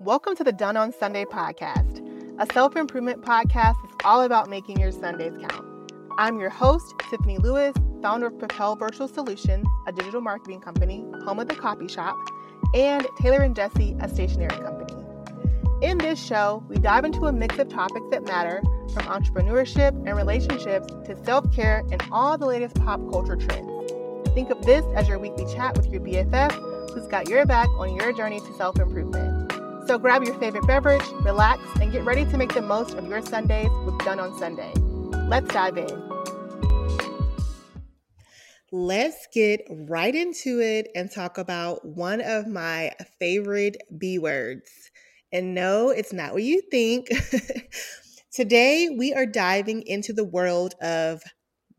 Welcome to the Done on Sunday podcast, a self improvement podcast that's all about making your Sundays count. I'm your host, Tiffany Lewis, founder of Propel Virtual Solutions, a digital marketing company, home of the copy shop, and Taylor and Jesse, a stationery company. In this show, we dive into a mix of topics that matter from entrepreneurship and relationships to self care and all the latest pop culture trends. Think of this as your weekly chat with your BFF who's got your back on your journey to self improvement. So grab your favorite beverage, relax, and get ready to make the most of your Sundays with Done on Sunday. Let's dive in. Let's get right into it and talk about one of my favorite B words. And no, it's not what you think. Today, we are diving into the world of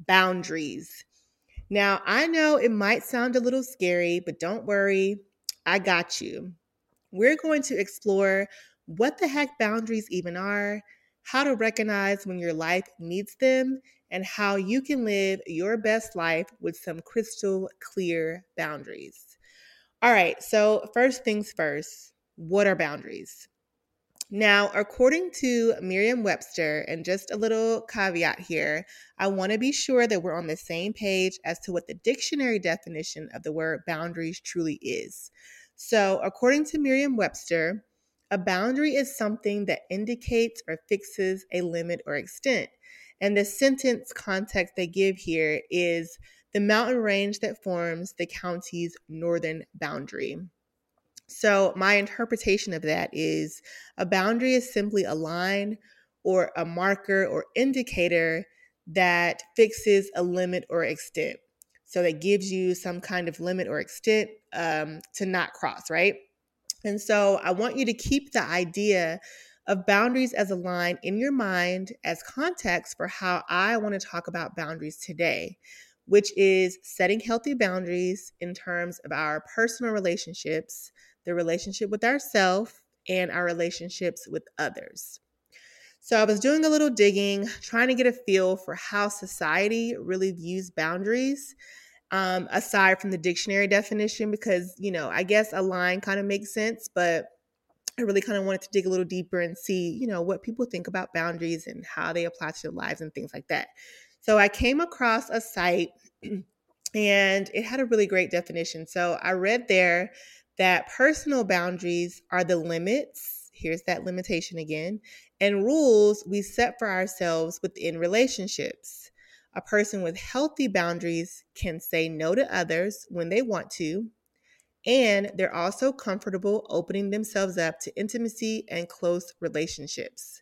boundaries. Now, I know it might sound a little scary, but don't worry, I got you. We're going to explore what the heck boundaries even are, how to recognize when your life needs them, and how you can live your best life with some crystal clear boundaries. All right, so first things first, what are boundaries? Now, according to Merriam Webster, and just a little caveat here, I want to be sure that we're on the same page as to what the dictionary definition of the word boundaries truly is. So, according to Merriam Webster, a boundary is something that indicates or fixes a limit or extent. And the sentence context they give here is the mountain range that forms the county's northern boundary. So, my interpretation of that is a boundary is simply a line or a marker or indicator that fixes a limit or extent. So, that gives you some kind of limit or extent um, to not cross, right? And so, I want you to keep the idea of boundaries as a line in your mind as context for how I want to talk about boundaries today, which is setting healthy boundaries in terms of our personal relationships the relationship with ourselves, and our relationships with others. So I was doing a little digging, trying to get a feel for how society really views boundaries. Um, aside from the dictionary definition, because, you know, I guess a line kind of makes sense, but I really kind of wanted to dig a little deeper and see, you know, what people think about boundaries and how they apply to their lives and things like that. So I came across a site and it had a really great definition. So I read there that personal boundaries are the limits, here's that limitation again, and rules we set for ourselves within relationships. A person with healthy boundaries can say no to others when they want to, and they're also comfortable opening themselves up to intimacy and close relationships.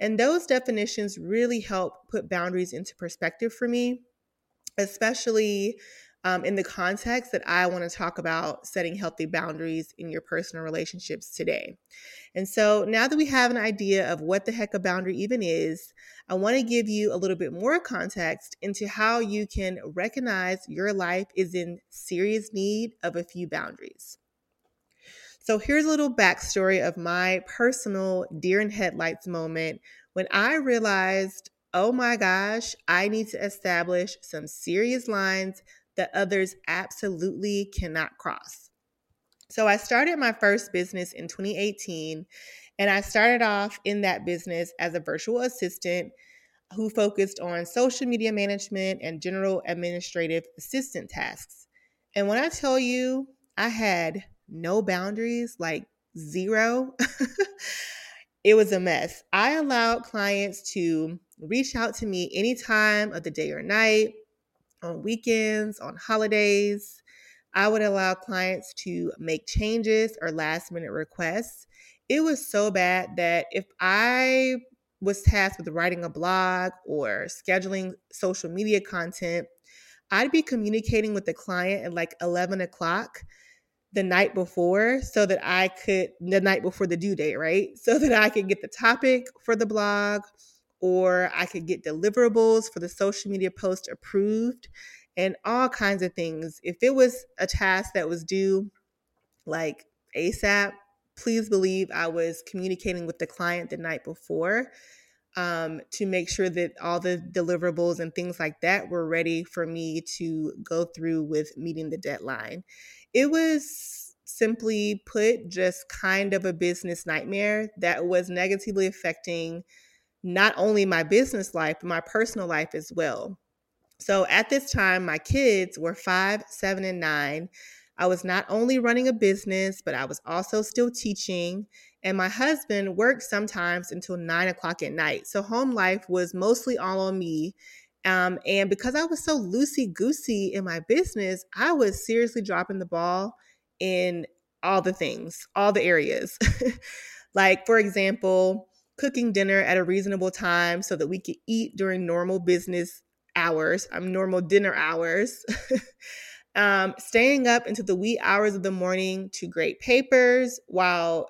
And those definitions really help put boundaries into perspective for me, especially um, in the context that I want to talk about setting healthy boundaries in your personal relationships today. And so now that we have an idea of what the heck a boundary even is, I want to give you a little bit more context into how you can recognize your life is in serious need of a few boundaries. So here's a little backstory of my personal deer in headlights moment when I realized, oh my gosh, I need to establish some serious lines that others absolutely cannot cross. So I started my first business in 2018, and I started off in that business as a virtual assistant who focused on social media management and general administrative assistant tasks. And when I tell you I had no boundaries, like zero, it was a mess. I allowed clients to reach out to me any time of the day or night on weekends, on holidays. I would allow clients to make changes or last minute requests. It was so bad that if I was tasked with writing a blog or scheduling social media content, I'd be communicating with the client at like 11 o'clock the night before so that I could, the night before the due date, right? So that I could get the topic for the blog or I could get deliverables for the social media post approved and all kinds of things. If it was a task that was due like ASAP, please believe I was communicating with the client the night before um, to make sure that all the deliverables and things like that were ready for me to go through with meeting the deadline. It was simply put, just kind of a business nightmare that was negatively affecting not only my business life, but my personal life as well. So at this time, my kids were five, seven, and nine. I was not only running a business, but I was also still teaching. And my husband worked sometimes until nine o'clock at night. So home life was mostly all on me. Um, and because I was so loosey goosey in my business, I was seriously dropping the ball in all the things, all the areas. like, for example, cooking dinner at a reasonable time so that we could eat during normal business hours, I'm um, normal dinner hours. um, staying up into the wee hours of the morning to grade papers while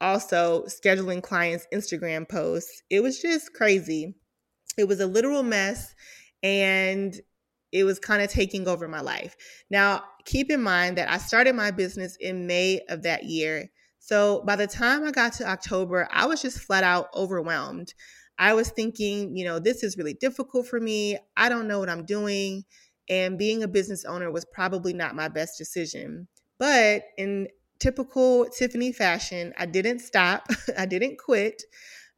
also scheduling clients' Instagram posts. It was just crazy. It was a literal mess and it was kind of taking over my life. Now, keep in mind that I started my business in May of that year. So by the time I got to October, I was just flat out overwhelmed. I was thinking, you know, this is really difficult for me. I don't know what I'm doing. And being a business owner was probably not my best decision. But in typical Tiffany fashion, I didn't stop, I didn't quit.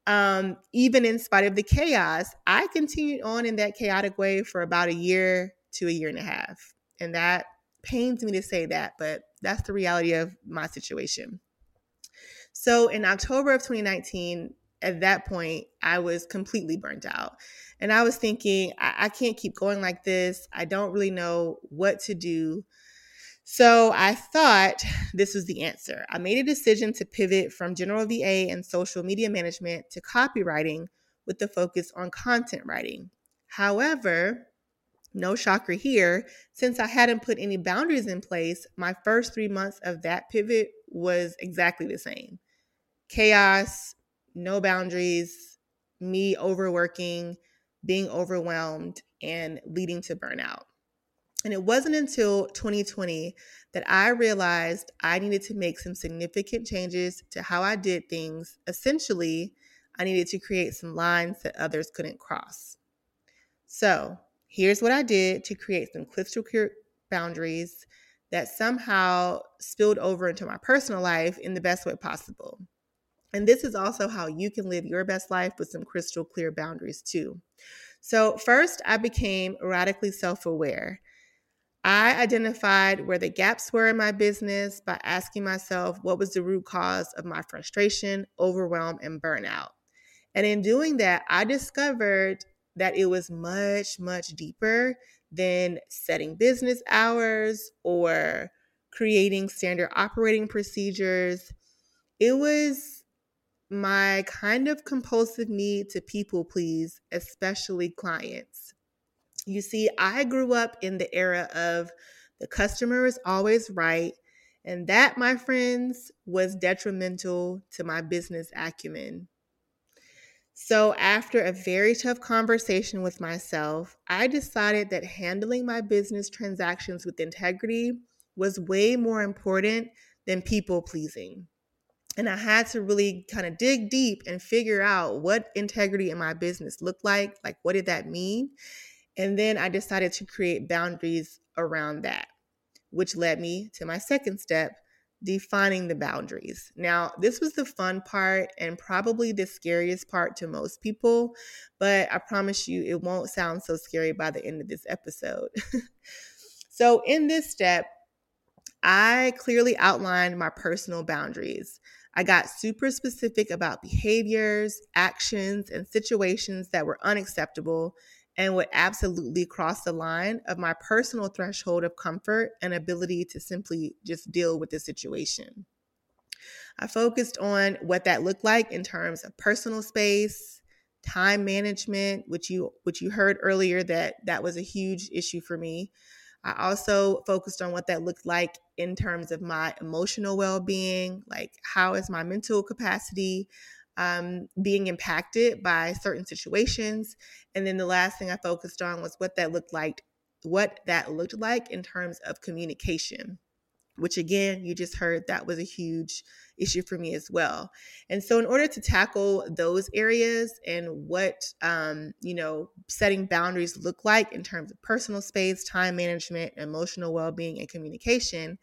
Um, even in spite of the chaos, I continued on in that chaotic way for about a year to a year and a half. And that pains me to say that, but that's the reality of my situation. So in October of 2019, at that point, I was completely burnt out. And I was thinking, I, I can't keep going like this. I don't really know what to do. So I thought this was the answer. I made a decision to pivot from general VA and social media management to copywriting with the focus on content writing. However, no shocker here, since I hadn't put any boundaries in place, my first three months of that pivot was exactly the same chaos, no boundaries, me overworking, being overwhelmed, and leading to burnout. And it wasn't until 2020 that I realized I needed to make some significant changes to how I did things. Essentially, I needed to create some lines that others couldn't cross. So, here's what I did to create some crystal clear boundaries that somehow spilled over into my personal life in the best way possible. And this is also how you can live your best life with some crystal clear boundaries, too. So, first, I became radically self aware. I identified where the gaps were in my business by asking myself what was the root cause of my frustration, overwhelm, and burnout. And in doing that, I discovered that it was much, much deeper than setting business hours or creating standard operating procedures. It was my kind of compulsive need to people please, especially clients. You see, I grew up in the era of the customer is always right. And that, my friends, was detrimental to my business acumen. So, after a very tough conversation with myself, I decided that handling my business transactions with integrity was way more important than people pleasing. And I had to really kind of dig deep and figure out what integrity in my business looked like. Like, what did that mean? And then I decided to create boundaries around that, which led me to my second step defining the boundaries. Now, this was the fun part and probably the scariest part to most people, but I promise you it won't sound so scary by the end of this episode. so, in this step, I clearly outlined my personal boundaries. I got super specific about behaviors, actions, and situations that were unacceptable and would absolutely cross the line of my personal threshold of comfort and ability to simply just deal with the situation. I focused on what that looked like in terms of personal space, time management, which you which you heard earlier that that was a huge issue for me. I also focused on what that looked like in terms of my emotional well being, like how is my mental capacity um, being impacted by certain situations. And then the last thing I focused on was what that looked like, what that looked like in terms of communication which again, you just heard that was a huge issue for me as well. And so, in order to tackle those areas and what, um, you know, setting boundaries look like in terms of personal space, time management, emotional well being, and communication,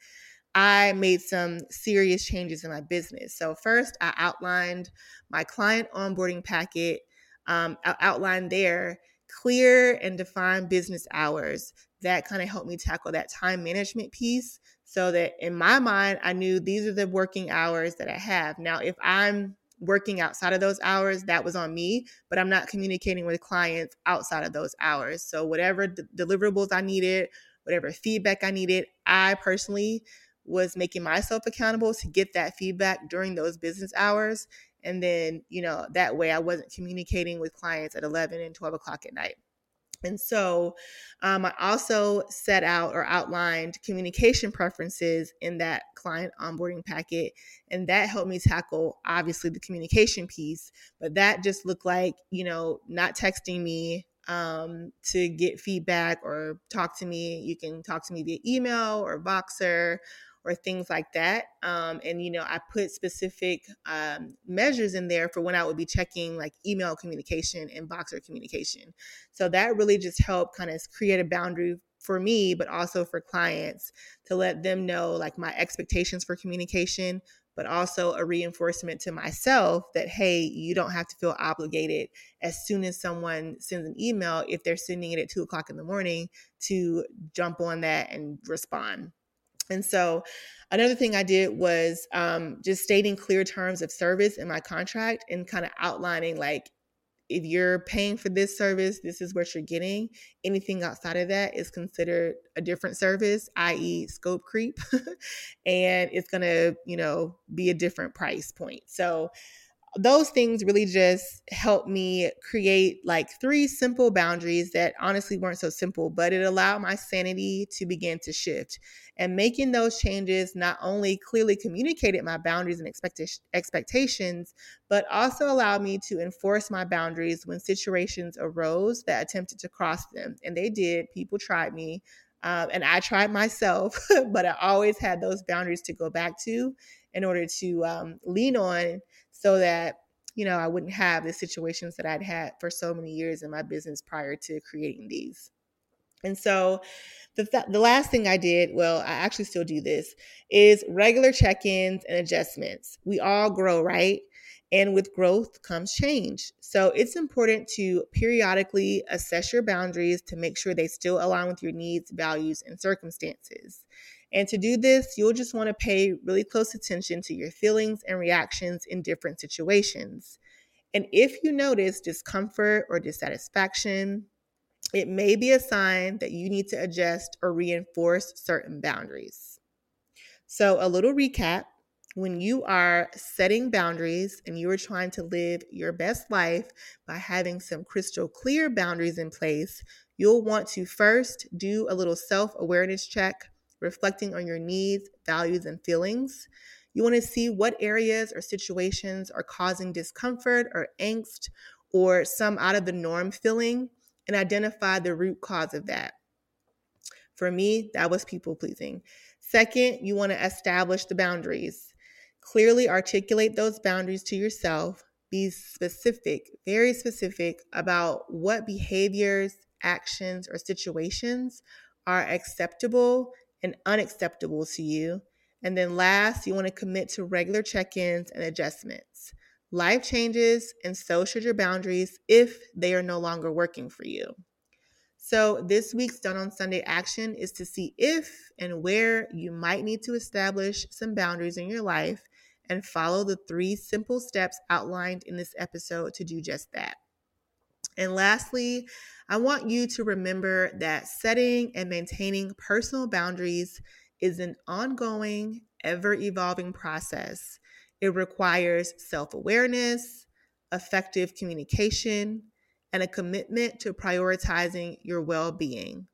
I made some serious changes in my business. So, first, I outlined my client onboarding packet, um, I outlined there clear and defined business hours. That kind of helped me tackle that time management piece so that in my mind, I knew these are the working hours that I have. Now, if I'm working outside of those hours, that was on me, but I'm not communicating with clients outside of those hours. So, whatever d- deliverables I needed, whatever feedback I needed, I personally was making myself accountable to get that feedback during those business hours. And then, you know, that way I wasn't communicating with clients at 11 and 12 o'clock at night. And so um, I also set out or outlined communication preferences in that client onboarding packet. And that helped me tackle obviously the communication piece. But that just looked like, you know, not texting me um, to get feedback or talk to me. You can talk to me via email or Voxer or things like that. Um, and, you know, I put specific um, measures in there for when I would be checking like email communication and Voxer communication. So that really just helped kind of create a boundary for me, but also for clients to let them know like my expectations for communication, but also a reinforcement to myself that, hey, you don't have to feel obligated as soon as someone sends an email, if they're sending it at two o'clock in the morning, to jump on that and respond. And so another thing I did was um, just stating clear terms of service in my contract and kind of outlining like, if you're paying for this service, this is what you're getting. Anything outside of that is considered a different service, i.e., scope creep, and it's to, you know, be a different price point. So those things really just helped me create like three simple boundaries that honestly weren't so simple, but it allowed my sanity to begin to shift. And making those changes not only clearly communicated my boundaries and expectations, but also allowed me to enforce my boundaries when situations arose that attempted to cross them. And they did. People tried me. Um, and I tried myself, but I always had those boundaries to go back to in order to um, lean on so that you know I wouldn't have the situations that I'd had for so many years in my business prior to creating these. And so the, th- the last thing I did, well, I actually still do this, is regular check ins and adjustments. We all grow, right? And with growth comes change. So it's important to periodically assess your boundaries to make sure they still align with your needs, values, and circumstances. And to do this, you'll just want to pay really close attention to your feelings and reactions in different situations. And if you notice discomfort or dissatisfaction, it may be a sign that you need to adjust or reinforce certain boundaries. So, a little recap when you are setting boundaries and you are trying to live your best life by having some crystal clear boundaries in place, you'll want to first do a little self awareness check reflecting on your needs, values, and feelings. You want to see what areas or situations are causing discomfort or angst or some out of the norm feeling and identify the root cause of that. For me, that was people pleasing. Second, you want to establish the boundaries. Clearly articulate those boundaries to yourself. Be specific, very specific about what behaviors, actions, or situations are acceptable and unacceptable to you. And then last, you want to commit to regular check ins and adjustments. Life changes, and so should your boundaries if they are no longer working for you. So, this week's Done on Sunday action is to see if and where you might need to establish some boundaries in your life and follow the three simple steps outlined in this episode to do just that. And lastly, I want you to remember that setting and maintaining personal boundaries is an ongoing, ever evolving process. It requires self awareness, effective communication, and a commitment to prioritizing your well being.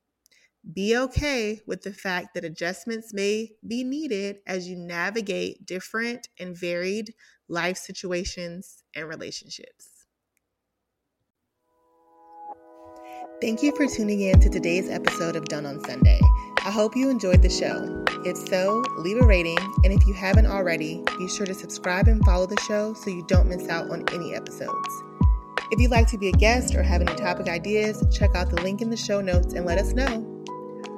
Be okay with the fact that adjustments may be needed as you navigate different and varied life situations and relationships. Thank you for tuning in to today's episode of Done on Sunday. I hope you enjoyed the show. If so, leave a rating, and if you haven't already, be sure to subscribe and follow the show so you don't miss out on any episodes. If you'd like to be a guest or have any topic ideas, check out the link in the show notes and let us know.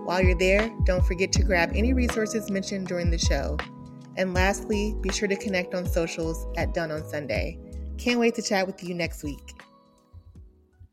While you're there, don't forget to grab any resources mentioned during the show. And lastly, be sure to connect on socials at Done on Sunday. Can't wait to chat with you next week.